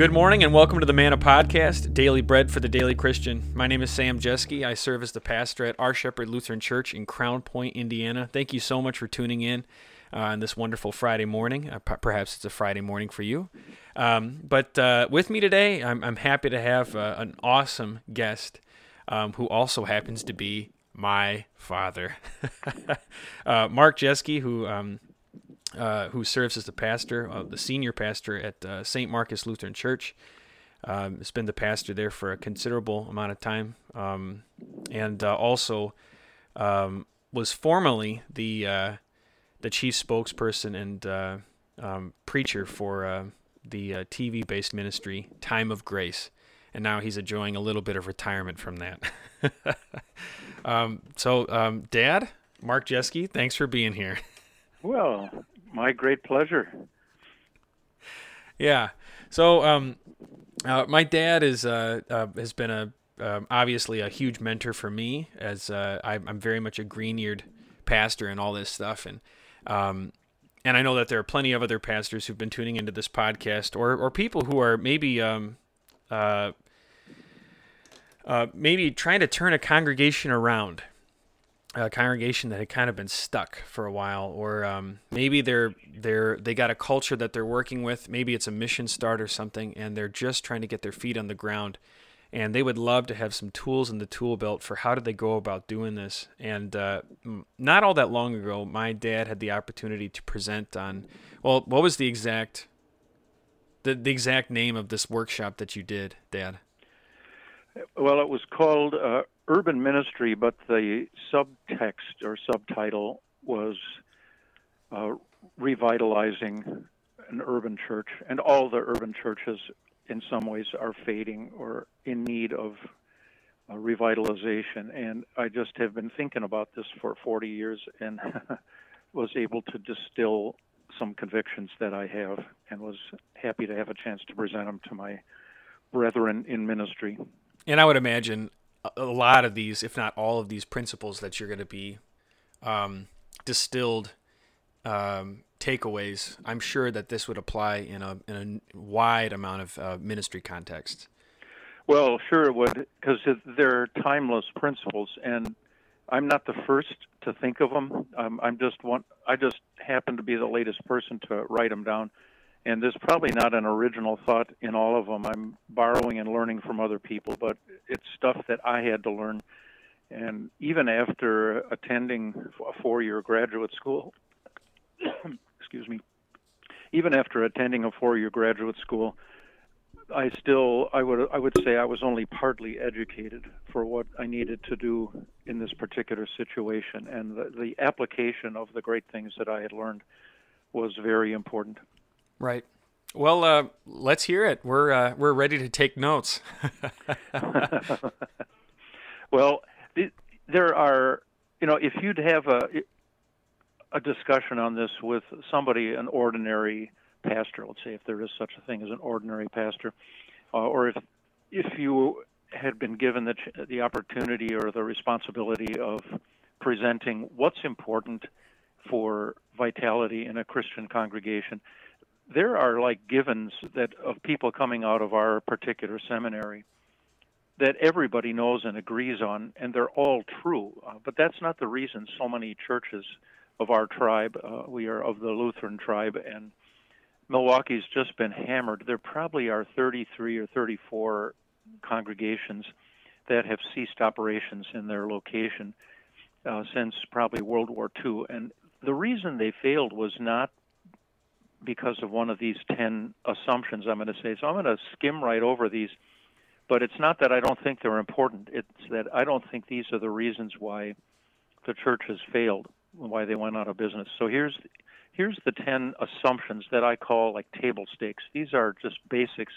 Good morning and welcome to the Manna Podcast, daily bread for the daily Christian. My name is Sam Jeske. I serve as the pastor at Our Shepherd Lutheran Church in Crown Point, Indiana. Thank you so much for tuning in uh, on this wonderful Friday morning. Uh, p- perhaps it's a Friday morning for you. Um, but uh, with me today, I'm, I'm happy to have uh, an awesome guest um, who also happens to be my father, uh, Mark Jeske, who um, uh, who serves as the pastor, uh, the senior pastor at uh, St. Marcus Lutheran Church. Um, has been the pastor there for a considerable amount of time, um, and uh, also um, was formerly the uh, the chief spokesperson and um, preacher for the TV-based ministry Time of Grace, and now he's enjoying a little bit of retirement from that. Um, so, um, Dad, Mark Jeske, thanks for being here. Well, my great pleasure. Yeah. So, um, uh, my dad is uh, uh, has been a um, obviously a huge mentor for me as uh, I, am very much a green-eared pastor and all this stuff, and um, and I know that there are plenty of other pastors who've been tuning into this podcast, or or people who are maybe um, uh, uh, maybe trying to turn a congregation around a congregation that had kind of been stuck for a while, or um, maybe they're they're they got a culture that they're working with. Maybe it's a mission start or something, and they're just trying to get their feet on the ground. And they would love to have some tools in the tool belt for how do they go about doing this. And uh, not all that long ago, my dad had the opportunity to present on. Well, what was the exact the the exact name of this workshop that you did, Dad? Well, it was called uh, urban ministry, but the subtext or subtitle was uh, revitalizing an urban church, and all the urban churches, in some ways, are fading or in need of uh, revitalization. And I just have been thinking about this for 40 years, and was able to distill some convictions that I have, and was happy to have a chance to present them to my brethren in ministry. And I would imagine a lot of these, if not all of these principles that you're going to be um, distilled um, takeaways, I'm sure that this would apply in a in a wide amount of uh, ministry contexts. Well, sure it would, because they're timeless principles, and I'm not the first to think of them. Um, I'm just one. I just happen to be the latest person to write them down and there's probably not an original thought in all of them. I'm borrowing and learning from other people, but it's stuff that I had to learn. And even after attending a four-year graduate school, excuse me, even after attending a four-year graduate school, I still I would I would say I was only partly educated for what I needed to do in this particular situation, and the, the application of the great things that I had learned was very important. Right. Well, uh, let's hear it. We're uh, we're ready to take notes. well, there are, you know, if you'd have a a discussion on this with somebody, an ordinary pastor, let's say, if there is such a thing as an ordinary pastor, uh, or if if you had been given the the opportunity or the responsibility of presenting what's important for vitality in a Christian congregation, there are like givens that of people coming out of our particular seminary that everybody knows and agrees on, and they're all true. Uh, but that's not the reason so many churches of our tribe, uh, we are of the Lutheran tribe, and Milwaukee's just been hammered. There probably are 33 or 34 congregations that have ceased operations in their location uh, since probably World War II. And the reason they failed was not because of one of these 10 assumptions I'm going to say. So I'm going to skim right over these, but it's not that I don't think they're important. It's that I don't think these are the reasons why the church has failed, why they went out of business. So here's here's the 10 assumptions that I call like table stakes. These are just basics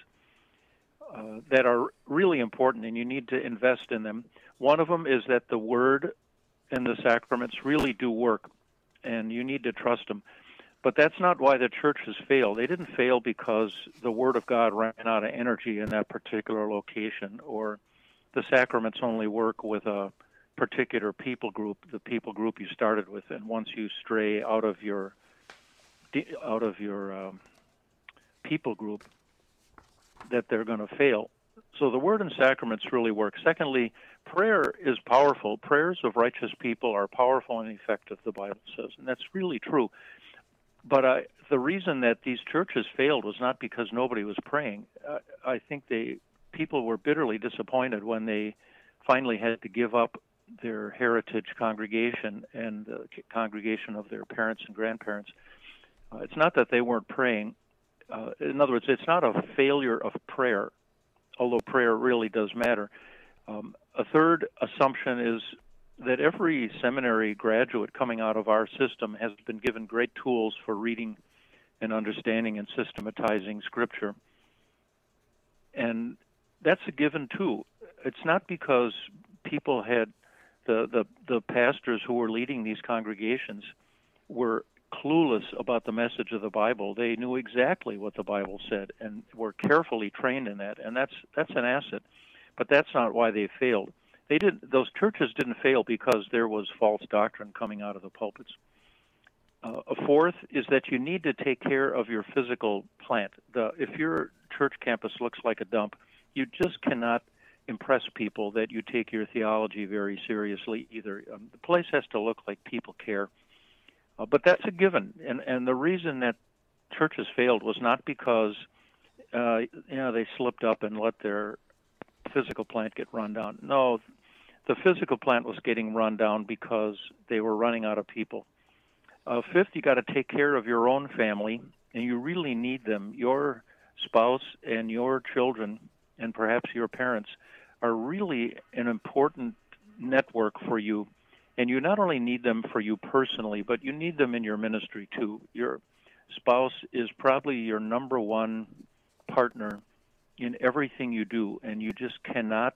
uh, that are really important, and you need to invest in them. One of them is that the word and the sacraments really do work, and you need to trust them. But that's not why the church has failed. They didn't fail because the Word of God ran out of energy in that particular location, or the sacraments only work with a particular people group, the people group you started with, and once you stray out of your out of your um, people group, that they're going to fail. So the word and sacraments really work. Secondly, prayer is powerful. Prayers of righteous people are powerful and effective, the Bible says, and that's really true. But I, the reason that these churches failed was not because nobody was praying. Uh, I think they people were bitterly disappointed when they finally had to give up their heritage congregation and the congregation of their parents and grandparents. Uh, it's not that they weren't praying. Uh, in other words, it's not a failure of prayer, although prayer really does matter. Um, a third assumption is that every seminary graduate coming out of our system has been given great tools for reading and understanding and systematizing Scripture. And that's a given too. It's not because people had the, the, the pastors who were leading these congregations were clueless about the message of the Bible. They knew exactly what the Bible said and were carefully trained in that, and that's that's an asset. But that's not why they failed. They did those churches didn't fail because there was false doctrine coming out of the pulpits. Uh, a fourth is that you need to take care of your physical plant. The, if your church campus looks like a dump, you just cannot impress people that you take your theology very seriously either. Um, the place has to look like people care. Uh, but that's a given. And, and the reason that churches failed was not because uh, you know they slipped up and let their physical plant get run down. No, the physical plant was getting run down because they were running out of people. Uh, fifth, you got to take care of your own family, and you really need them. Your spouse and your children, and perhaps your parents, are really an important network for you. And you not only need them for you personally, but you need them in your ministry too. Your spouse is probably your number one partner in everything you do, and you just cannot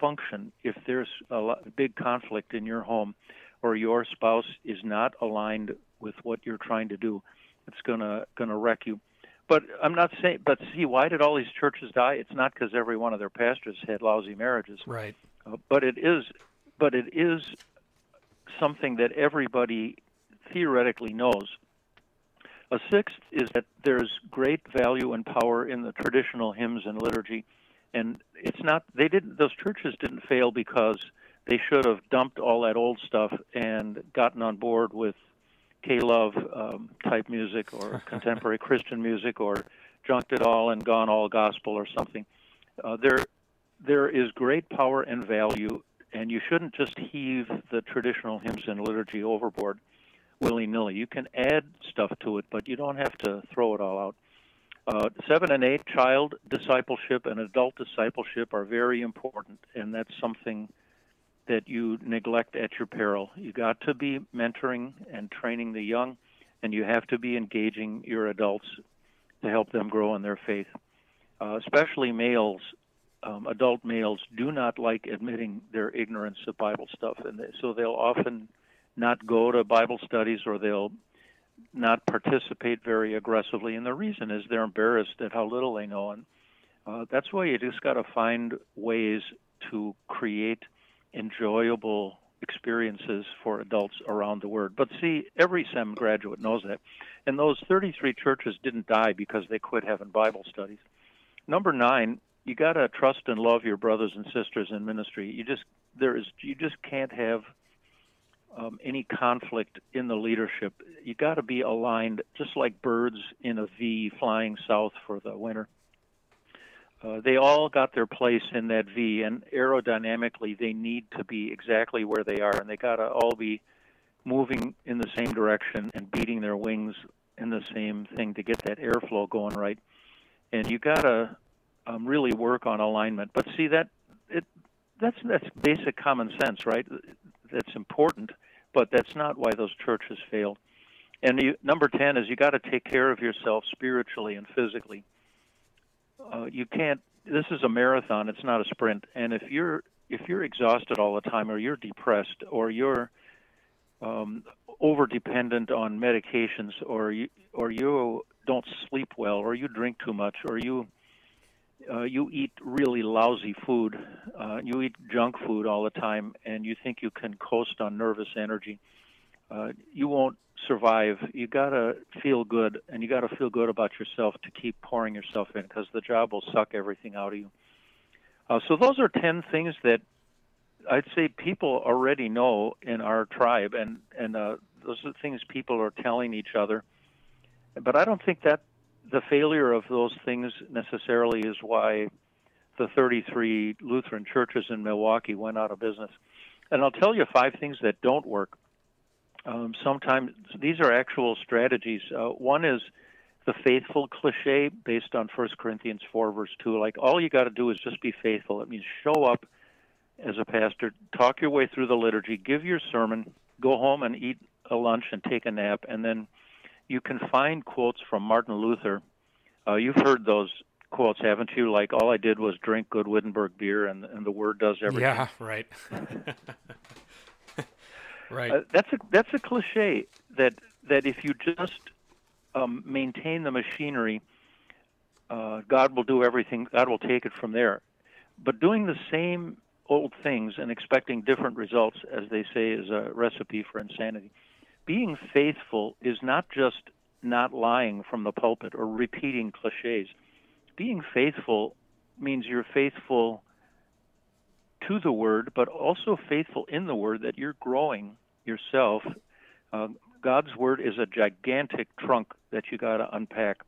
function if there's a big conflict in your home or your spouse is not aligned with what you're trying to do. It's gonna gonna wreck you. But I'm not saying. But see, why did all these churches die? It's not because every one of their pastors had lousy marriages. Right. Uh, but it is. But it is something that everybody theoretically knows. A sixth is that there's great value and power in the traditional hymns and liturgy, and it's not. They didn't. Those churches didn't fail because they should have dumped all that old stuff and gotten on board with K-Love um, type music or contemporary Christian music or junked it all and gone all gospel or something. Uh, there, there is great power and value, and you shouldn't just heave the traditional hymns and liturgy overboard willy-nilly. You can add stuff to it, but you don't have to throw it all out. Uh, seven and eight, child discipleship and adult discipleship are very important, and that's something that you neglect at your peril. You got to be mentoring and training the young, and you have to be engaging your adults to help them grow in their faith. Uh, especially males, um, adult males, do not like admitting their ignorance of Bible stuff, and so they'll often not go to Bible studies or they'll not participate very aggressively. And the reason is they're embarrassed at how little they know. And uh, that's why you just got to find ways to create enjoyable experiences for adults around the world. But see, every SEM graduate knows that. And those 33 churches didn't die because they quit having Bible studies. Number nine, you got to trust and love your brothers and sisters in ministry. You just there is you just can't have um, any conflict in the leadership. You got to be aligned, just like birds in a V flying south for the winter. Uh, they all got their place in that V, and aerodynamically, they need to be exactly where they are, and they got to all be moving in the same direction and beating their wings in the same thing to get that airflow going right. And you got to um, really work on alignment. But see that it that's that's basic common sense, right? That's important, but that's not why those churches failed. And you, number ten is you got to take care of yourself spiritually and physically uh, you can't. This is a marathon. It's not a sprint. And if you're if you're exhausted all the time, or you're depressed, or you're um, over dependent on medications, or you or you don't sleep well, or you drink too much, or you uh, you eat really lousy food, uh, you eat junk food all the time, and you think you can coast on nervous energy. uh, you won't survive. You got to feel good, and you got to feel good about yourself to keep pouring yourself in because the job will suck everything out of you. Uh, so those are 10 things that I'd say people already know in our tribe, and, and uh, those are things people are telling each other. But I don't think that the failure of those things necessarily is why the 33 Lutheran churches in Milwaukee went out of business. And I'll tell you five things that don't work. Um, sometimes these are actual strategies. Uh, one is the faithful cliche based on 1 Corinthians 4, verse 2. Like, all you got to do is just be faithful. It means show up as a pastor, talk your way through the liturgy, give your sermon, go home and eat a lunch and take a nap, and then you can find quotes from Martin Luther. Uh, you've heard those quotes, haven't you? Like, all I did was drink good Wittenberg beer, and, and the word does everything. Yeah, right. right. Uh, that's a that's a cliche that that if you just um, maintain the machinery, uh, God will do everything. God will take it from there. But doing the same old things and expecting different results, as they say, is a recipe for insanity. Being faithful is not just not lying from the pulpit or repeating cliches. Being faithful means you're faithful to the word, but also faithful in the word that you're growing yourself. Uh, God's word is a gigantic trunk that you got to unpack,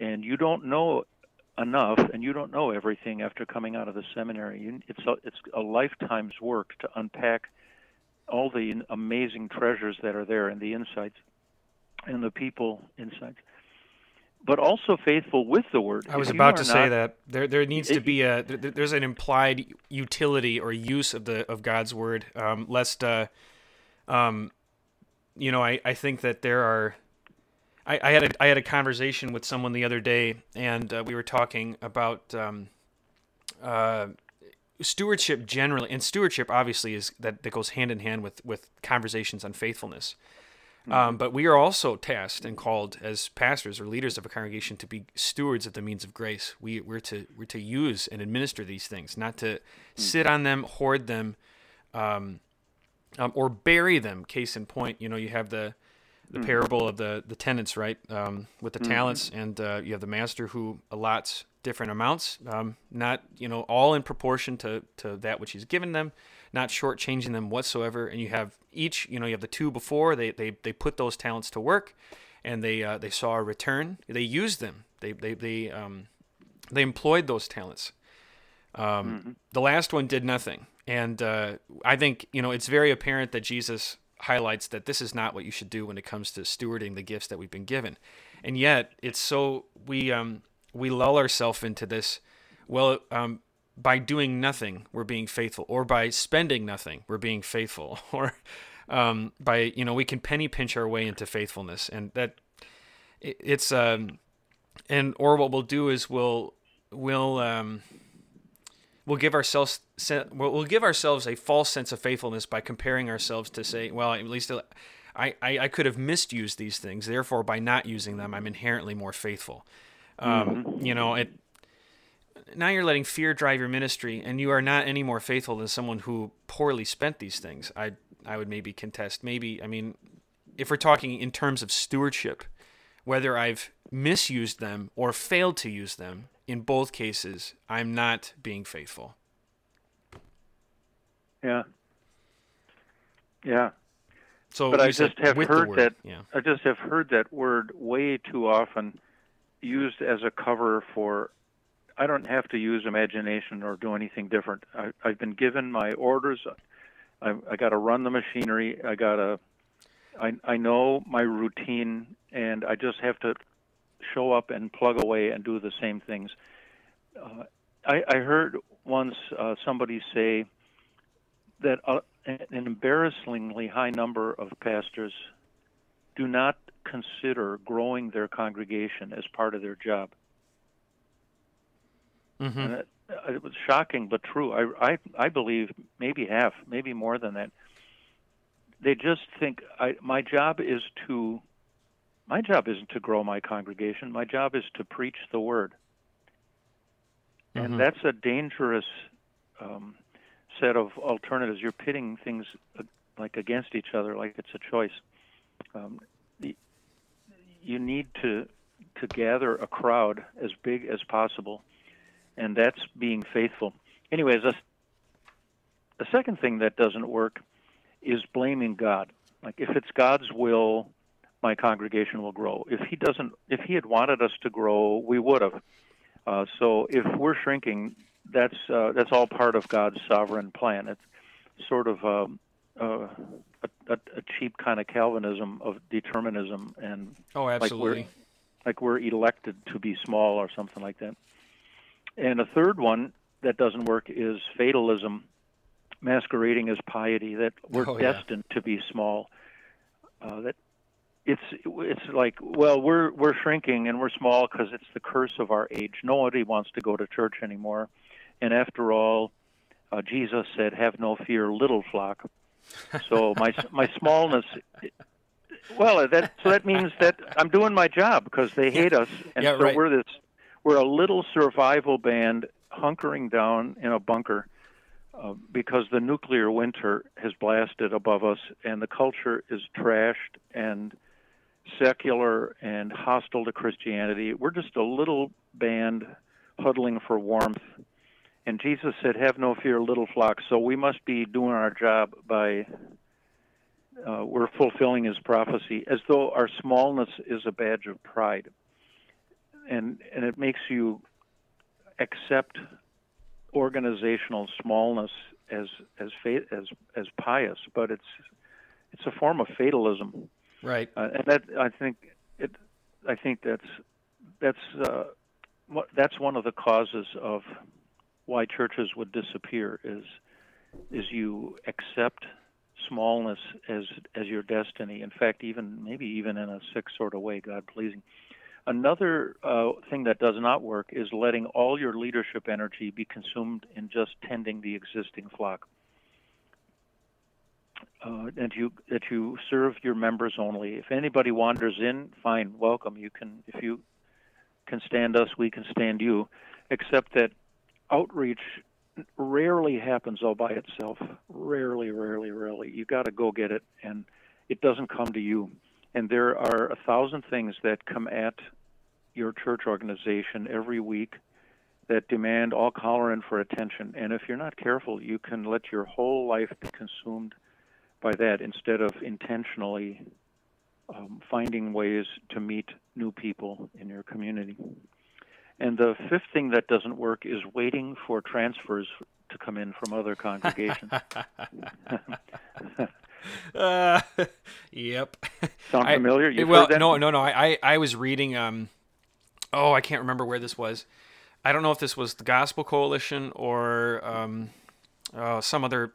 and you don't know enough, and you don't know everything after coming out of the seminary. You, it's a, it's a lifetime's work to unpack all the amazing treasures that are there and the insights and the people insights but also faithful with the word. I was about to say that there there needs it, to be a there's an implied utility or use of the of God's word, um, lest, uh, um, you know, I, I think that there are. I, I had a I had a conversation with someone the other day, and uh, we were talking about um, uh, stewardship generally, and stewardship obviously is that that goes hand in hand with with conversations on faithfulness. Mm-hmm. Um, but we are also tasked and called as pastors or leaders of a congregation to be stewards of the means of grace. We, we're to we're to use and administer these things, not to mm-hmm. sit on them, hoard them, um, um, or bury them. Case in point, you know, you have the the mm-hmm. parable of the the tenants, right, um, with the mm-hmm. talents, and uh, you have the master who allots different amounts, um, not you know all in proportion to to that which he's given them not shortchanging them whatsoever. And you have each, you know, you have the two before they they, they put those talents to work, and they uh, they saw a return. They used them. They they they um, they employed those talents. Um, mm-hmm. The last one did nothing, and uh, I think you know it's very apparent that Jesus highlights that this is not what you should do when it comes to stewarding the gifts that we've been given, and yet it's so we um, we lull ourselves into this. Well, um, by doing nothing we're being faithful or by spending nothing we're being faithful or um, by you know we can penny pinch our way into faithfulness and that it, it's um and or what we'll do is we'll we'll um we'll give ourselves we'll give ourselves a false sense of faithfulness by comparing ourselves to say well at least I, I, I could have misused these things therefore by not using them i'm inherently more faithful um, mm-hmm. you know it now you're letting fear drive your ministry, and you are not any more faithful than someone who poorly spent these things. I I would maybe contest. Maybe I mean, if we're talking in terms of stewardship, whether I've misused them or failed to use them, in both cases, I'm not being faithful. Yeah. Yeah. So, but I just have heard that. Yeah. I just have heard that word way too often used as a cover for I don't have to use imagination or do anything different. I, I've been given my orders. I, I got to run the machinery. I got to. I I know my routine, and I just have to show up and plug away and do the same things. Uh, I, I heard once uh, somebody say that uh, an embarrassingly high number of pastors do not consider growing their congregation as part of their job. Mm-hmm. And it, it, was shocking but true. I, I I believe maybe half, maybe more than that. They just think I, my job is to my job isn't to grow my congregation. My job is to preach the word, mm-hmm. and that's a dangerous um, set of alternatives. You're pitting things like against each other, like it's a choice. Um, you need to to gather a crowd as big as possible, and that's being faithful. Anyways, a, a second thing that doesn't work is blaming God. Like if it's God's will, my congregation will grow. If He doesn't, if He had wanted us to grow, we would have. Uh, so if we're shrinking, that's uh, that's all part of God's sovereign plan. It's sort of um, uh, a, a, cheap kind of Calvinism of determinism and oh, absolutely, like we're, like we're elected to be small or something like that. And a third one that doesn't work is fatalism, masquerading as piety. That we're oh, destined to be small. Uh, that it's it's like well we're we're shrinking and we're small because it's the curse of our age. Nobody wants to go to church anymore, and after all, uh, Jesus said, "Have no fear, little flock." So my my smallness. Well, that so that means that I'm doing my job because they hate us, and yeah, so right. we're this we're a little survival band hunkering down in a bunker uh, because the nuclear winter has blasted above us, and the culture is trashed and secular and hostile to Christianity. We're just a little band huddling for warmth and Jesus said, Have no fear, little flock. So we must be doing our job by, uh, we're fulfilling his prophecy as though our smallness is a badge of pride. And, and it makes you accept organizational smallness as as as as pious, but it's it's a form of fatalism, right? Uh, and that I think it I think that's that's uh, that's one of the causes of why churches would disappear is is you accept smallness as as your destiny. In fact, even maybe even in a sick sort of way, God pleasing. Another uh, thing that does not work is letting all your leadership energy be consumed in just tending the existing flock. Uh, and you that you serve your members only. If anybody wanders in, fine, welcome. You can if you can stand us, we can stand you. Except that outreach rarely happens all by itself. Rarely, rarely, rarely. You got to go get it, and it doesn't come to you. And there are a thousand things that come at your church organization every week that demand all color and for attention. And if you're not careful, you can let your whole life be consumed by that instead of intentionally um, finding ways to meet new people in your community. And the fifth thing that doesn't work is waiting for transfers to come in from other congregations. uh, yep. Sound familiar? You've well, heard that? no, no, no. I, I was reading. Um, oh, I can't remember where this was. I don't know if this was the Gospel Coalition or um, oh, some other.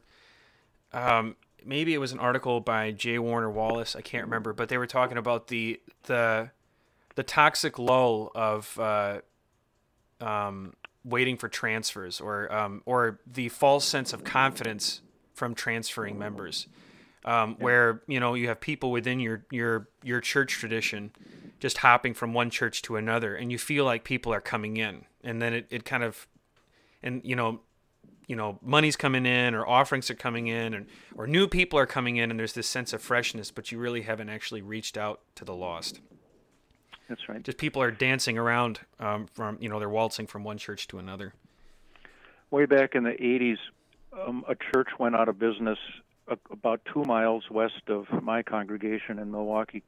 Um, maybe it was an article by J. Warner Wallace. I can't remember, but they were talking about the the the toxic lull of uh, um, waiting for transfers or um, or the false sense of confidence from transferring members, um, where you know you have people within your your your church tradition just hopping from one church to another, and you feel like people are coming in, and then it, it kind of and you know you know money's coming in or offerings are coming in and or new people are coming in and there's this sense of freshness but you really haven't actually reached out to the lost that's right. Just people are dancing around um, from, you know, they're waltzing from one church to another. Way back in the 80s, um, a church went out of business about two miles west of my congregation in Milwaukee.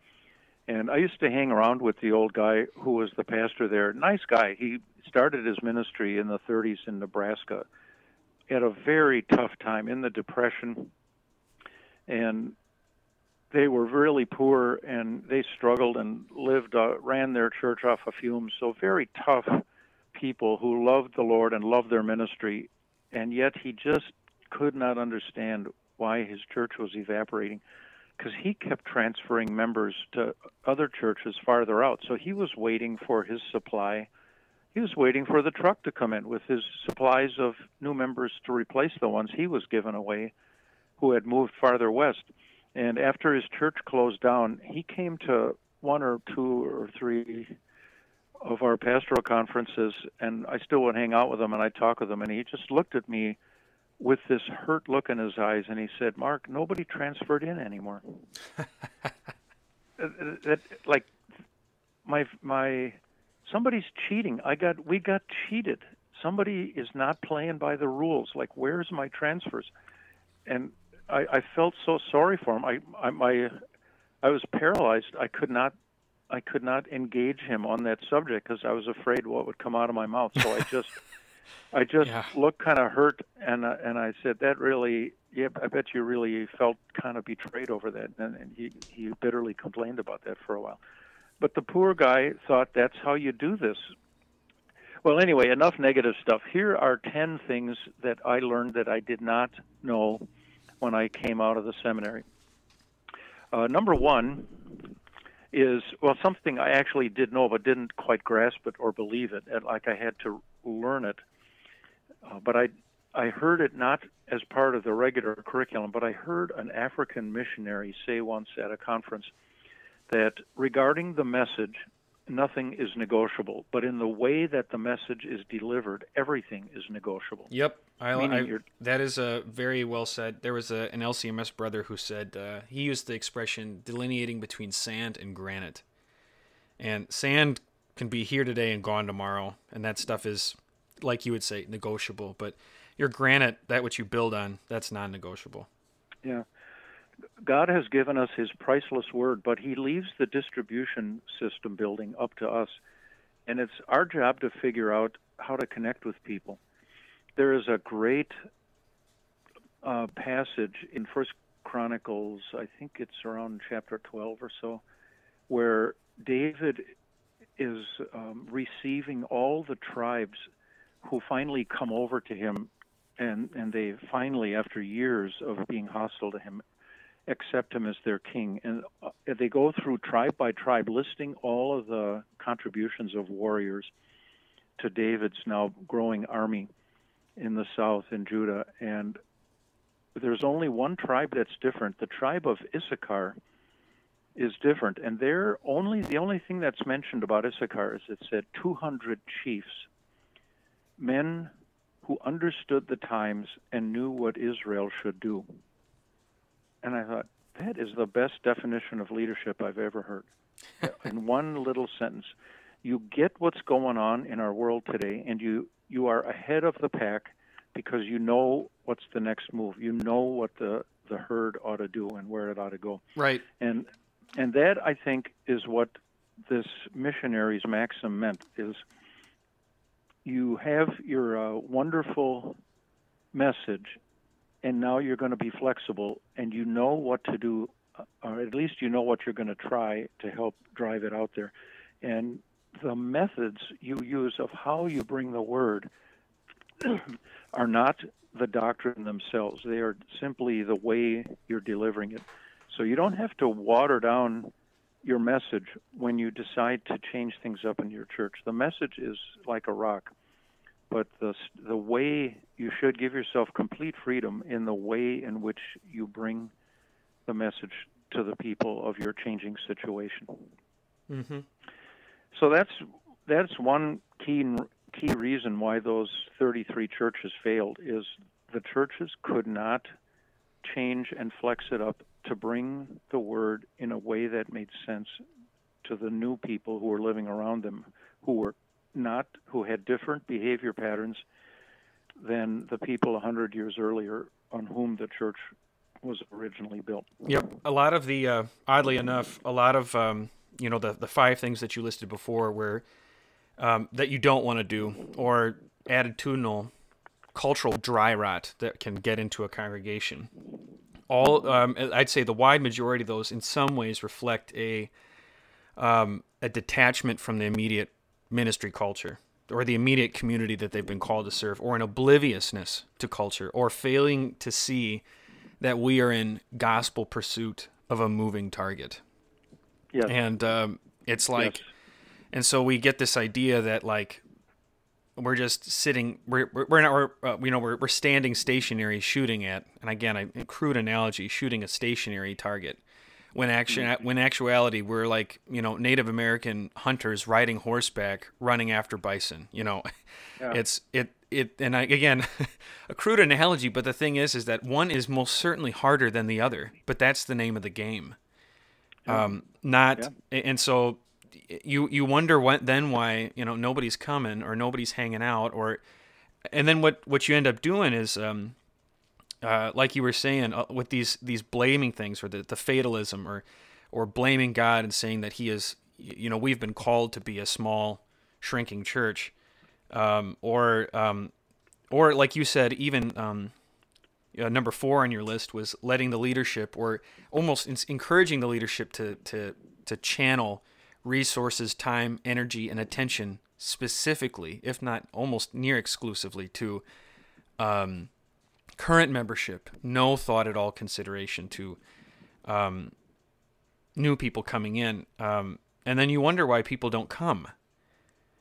And I used to hang around with the old guy who was the pastor there. Nice guy. He started his ministry in the 30s in Nebraska. Had a very tough time in the Depression, and they were really poor and they struggled and lived uh, ran their church off of fumes. So very tough people who loved the lord and loved their ministry. And yet he just could not understand why his church was evaporating because he kept transferring members to other churches farther out. So he was waiting for his supply. He was waiting for the truck to come in with his supplies of new members to replace the ones he was giving away who had moved farther west and after his church closed down, he came to one or two or three of our pastoral conferences, and I still would hang out with him and I'd talk with him, and he just looked at me with this hurt look in his eyes, and he said, "Mark, nobody transferred in anymore." that, like my my somebody's cheating. I got we got cheated. Somebody is not playing by the rules. Like, where's my transfers? And I, I felt so sorry for him. I, I my I was paralyzed. I could not I could not engage him on that subject because I was afraid what would come out of my mouth. So I just I just yeah. looked kind of hurt, and uh, and I said that really, yeah, I bet you really felt kind of betrayed over that, and, and he he bitterly complained about that for a while. But the poor guy thought that's how you do this. Well, anyway, enough negative stuff. Here are 10 things that I learned that I did not know when I came out of the seminary. Uh, number one is, well, something I actually did know but didn't quite grasp it or believe it, like I had to learn it. Uh, but I I heard it not as part of the regular curriculum, but I heard an African missionary say once at a conference that regarding the message, nothing is negotiable, but in the way that the message is delivered, everything is negotiable. Yep, I, I, that is a very well said. There was a, an LCMS brother who said uh, he used the expression delineating between sand and granite, and sand can be here today and gone tomorrow, and that stuff is like you would say, negotiable. But your granite, that which you build on, that's non-negotiable. Yeah. God has given us his priceless word, but he leaves the distribution system building up to us. And it's our job to figure out how to connect with people. There is a great uh, passage in First Chronicles, I think it's around chapter 12 or so, where David is um, receiving all the tribes who finally come over to him and and they finally after years of being hostile to him accept him as their king. And uh, they go through tribe by tribe listing all of the contributions of warriors to David's now growing army in the south in Judah. And there's only one tribe that's different. The tribe of Issachar is different. And they're only the only thing that's mentioned about Issachar is it said 200 chiefs men who understood the times and knew what Israel should do. And I thought, that is the best definition of leadership I've ever heard. in one little sentence, you get what's going on in our world today, and you, you are ahead of the pack because you know what's the next move. You know what the, the herd ought to do and where it ought to go. Right. And and that I think is what this missionary's maxim meant is – you have your uh, wonderful message, and now you're going to be flexible, and you know what to do, uh, or at least you know what you're going to try to help drive it out there. And the methods you use of how you bring the word are not the doctrine themselves. They are simply the way you're delivering it. So you don't have to water down your message when you decide to change things up in your church. The message is like a rock, but the the should give yourself complete freedom in the way in which you bring the message to the people of your changing situation. Mm-hmm. So that's that's one key key reason why those 33 churches failed is the churches could not change and flex it up to bring the word in a way that made sense to the new people who were living around them, who were not who had different behavior patterns than the people a hundred years earlier on whom the church was originally built. Yep, a lot of the uh, oddly enough, a lot of um, you know the the five things that you listed before, where um, that you don't want to do, or attitudinal, cultural dry rot that can get into a congregation. All um, I'd say the wide majority of those in some ways reflect a um, a detachment from the immediate ministry culture or the immediate community that they've been called to serve or an obliviousness to culture or failing to see that we are in gospel pursuit of a moving target. Yeah. And um, it's like yes. and so we get this idea that like we're just sitting we're we're not we're, uh, you know we're, we're standing stationary shooting at and again a crude analogy shooting a stationary target when action mm-hmm. when actuality we're like you know Native American hunters riding horseback running after bison. You know, yeah. it's it it and I, again a crude analogy, but the thing is is that one is most certainly harder than the other, but that's the name of the game. Yeah. Um, not yeah. and so you you wonder what then why you know nobody's coming or nobody's hanging out or and then what what you end up doing is um, uh, like you were saying uh, with these these blaming things or the, the fatalism or or blaming God and saying that he is you know we've been called to be a small shrinking church. Um, or um, or like you said even um, uh, number four on your list was letting the leadership or almost encouraging the leadership to to to channel resources time energy and attention specifically if not almost near exclusively to um, current membership, no thought at all consideration to um, new people coming in. Um, and then you wonder why people don't come.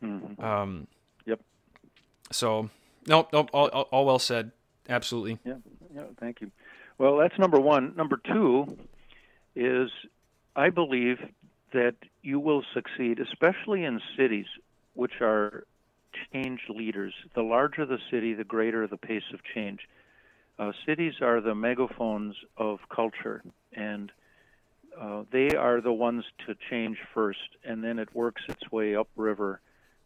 Mm-hmm. Um, yep. So, no, no, all, all well said. Absolutely. Yeah, yeah, thank you. Well, that's number one. Number two is I believe that you will succeed, especially in cities which are change leaders. The larger the city, the greater the pace of change. Uh, cities are the megaphones of culture, and uh, they are the ones to change first, and then it works its way upriver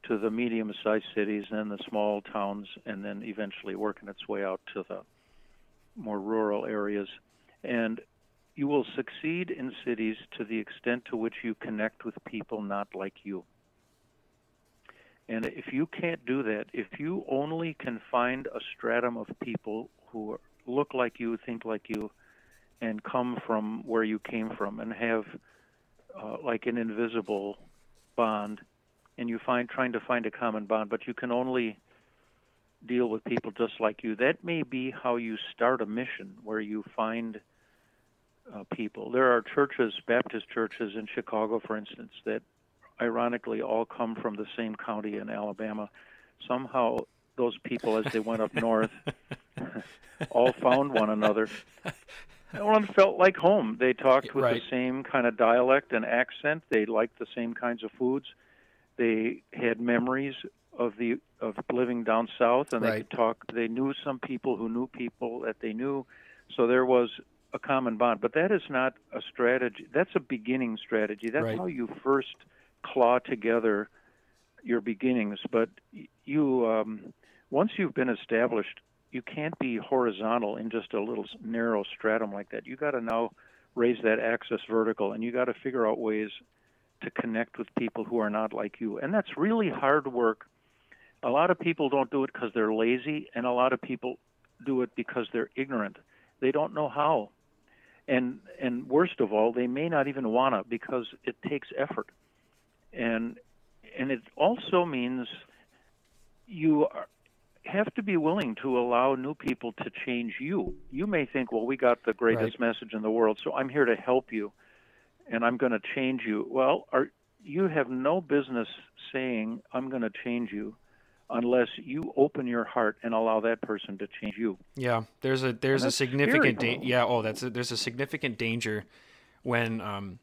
to the medium-sized cities, then the small towns, and then eventually working its way out to the more rural areas. And you will succeed in cities to the extent to which you connect with people not like you. And if you can't do that, if you only can find a stratum of people who look like you, think like you, and come from where you came from, and have uh, like an invisible bond, and you find trying to find a common bond, but you can only deal with people just like you. That may be how you start a mission, where you find uh, people. There are churches, Baptist churches in Chicago, for instance, that ironically all come from the same county in Alabama. Somehow, those people, as they went up north, all found one another. Everyone felt like home. They talked with right. the same kind of dialect and accent. They liked the same kinds of foods. They had memories of the of living down south, and right. they could talk. They knew some people who knew people that they knew, so there was a common bond. But that is not a strategy. That's a beginning strategy. That's right. how you first claw together your beginnings. But you, um, once you've been established, you can't be horizontal in just a little narrow stratum like that. You got to now raise that axis vertical, and you got to figure out ways to connect with people who are not like you. And that's really hard work. A lot of people don't do it because they're lazy, and a lot of people do it because they're ignorant. They don't know how. And and worst of all, they may not even wanna because it takes effort and and it also means you are, have to be willing to allow new people to change you. You may think, well, we got the greatest right. message in the world, so I'm here to help you, and I'm going to change you. Well, are, you have no business saying, I'm going to change you, unless you open your heart and allow that person to change you. Yeah, there's a there's a significant da- yeah. Oh, that's a, there's a significant danger when um,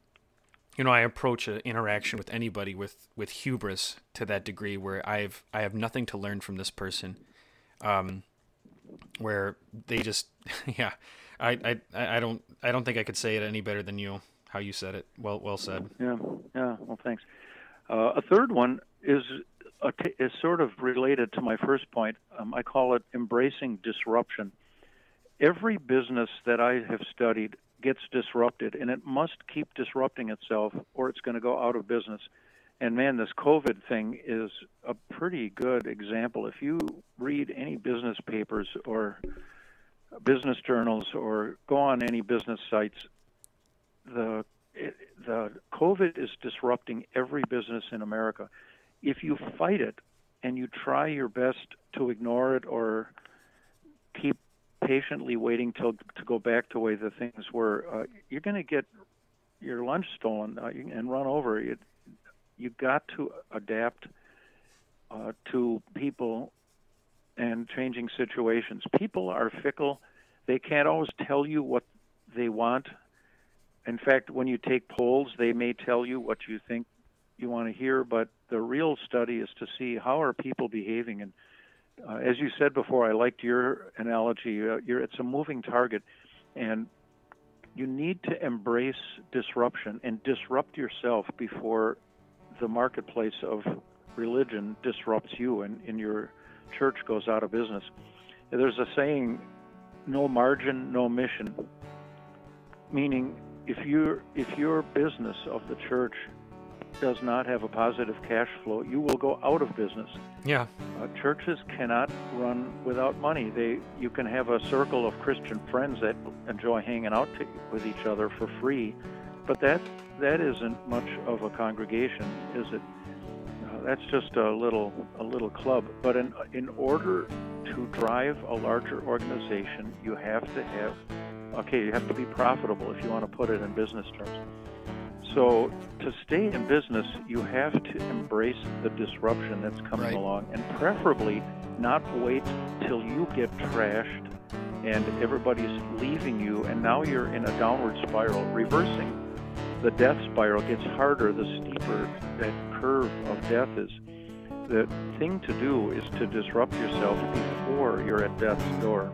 you know, I approach an interaction with anybody with with hubris to that degree where I've I have nothing to learn from this person, um, where they just yeah, I, I I don't I don't think I could say it any better than you how you said it. Well well said. Yeah yeah well thanks. Uh, a third one is is sort of related to my first point. Um, I call it embracing disruption. Every business that I have studied gets disrupted, and it must keep disrupting itself, or it's going to go out of business. And man, this COVID thing is a pretty good example. If you read any business papers or business journals or go on any business sites, the it, the COVID is disrupting every business in America. If you fight it and you try your best to ignore it or keep patiently waiting till to go back to the way the things were, uh, you're going to get your lunch stolen uh, and run over. You you got to adapt uh, to people and changing situations. People are fickle. They can't always tell you what they want, In fact, when you take polls, they may tell you what you think you want to hear, but the real study is to see how are people behaving. And uh, as you said before, I liked your analogy. Uh, it's a moving target, and you need to embrace disruption and disrupt yourself before the marketplace of religion disrupts you and, and your church goes out of business. There's a saying, no margin, no mission. Meaning, if your if your business of the church does not have a positive cash flow, you will go out of business. Yeah. Uh, churches cannot run without money. They you can have a circle of Christian friends that enjoy hanging out to, with each other for free, but that that isn't much of a congregation, is it? Uh, that's just a little a little club. But in in order to drive a larger organization, you have to have okay, you have to be profitable if you want to put it in business terms. So to stay in business, you have to embrace the disruption that's coming right. along, and preferably not wait till you get trashed and everybody's leaving you, and now you're in a downward spiral, reversing. The death spiral gets harder the steeper that curve of death is. The thing to do is to disrupt yourself before you're at death's door.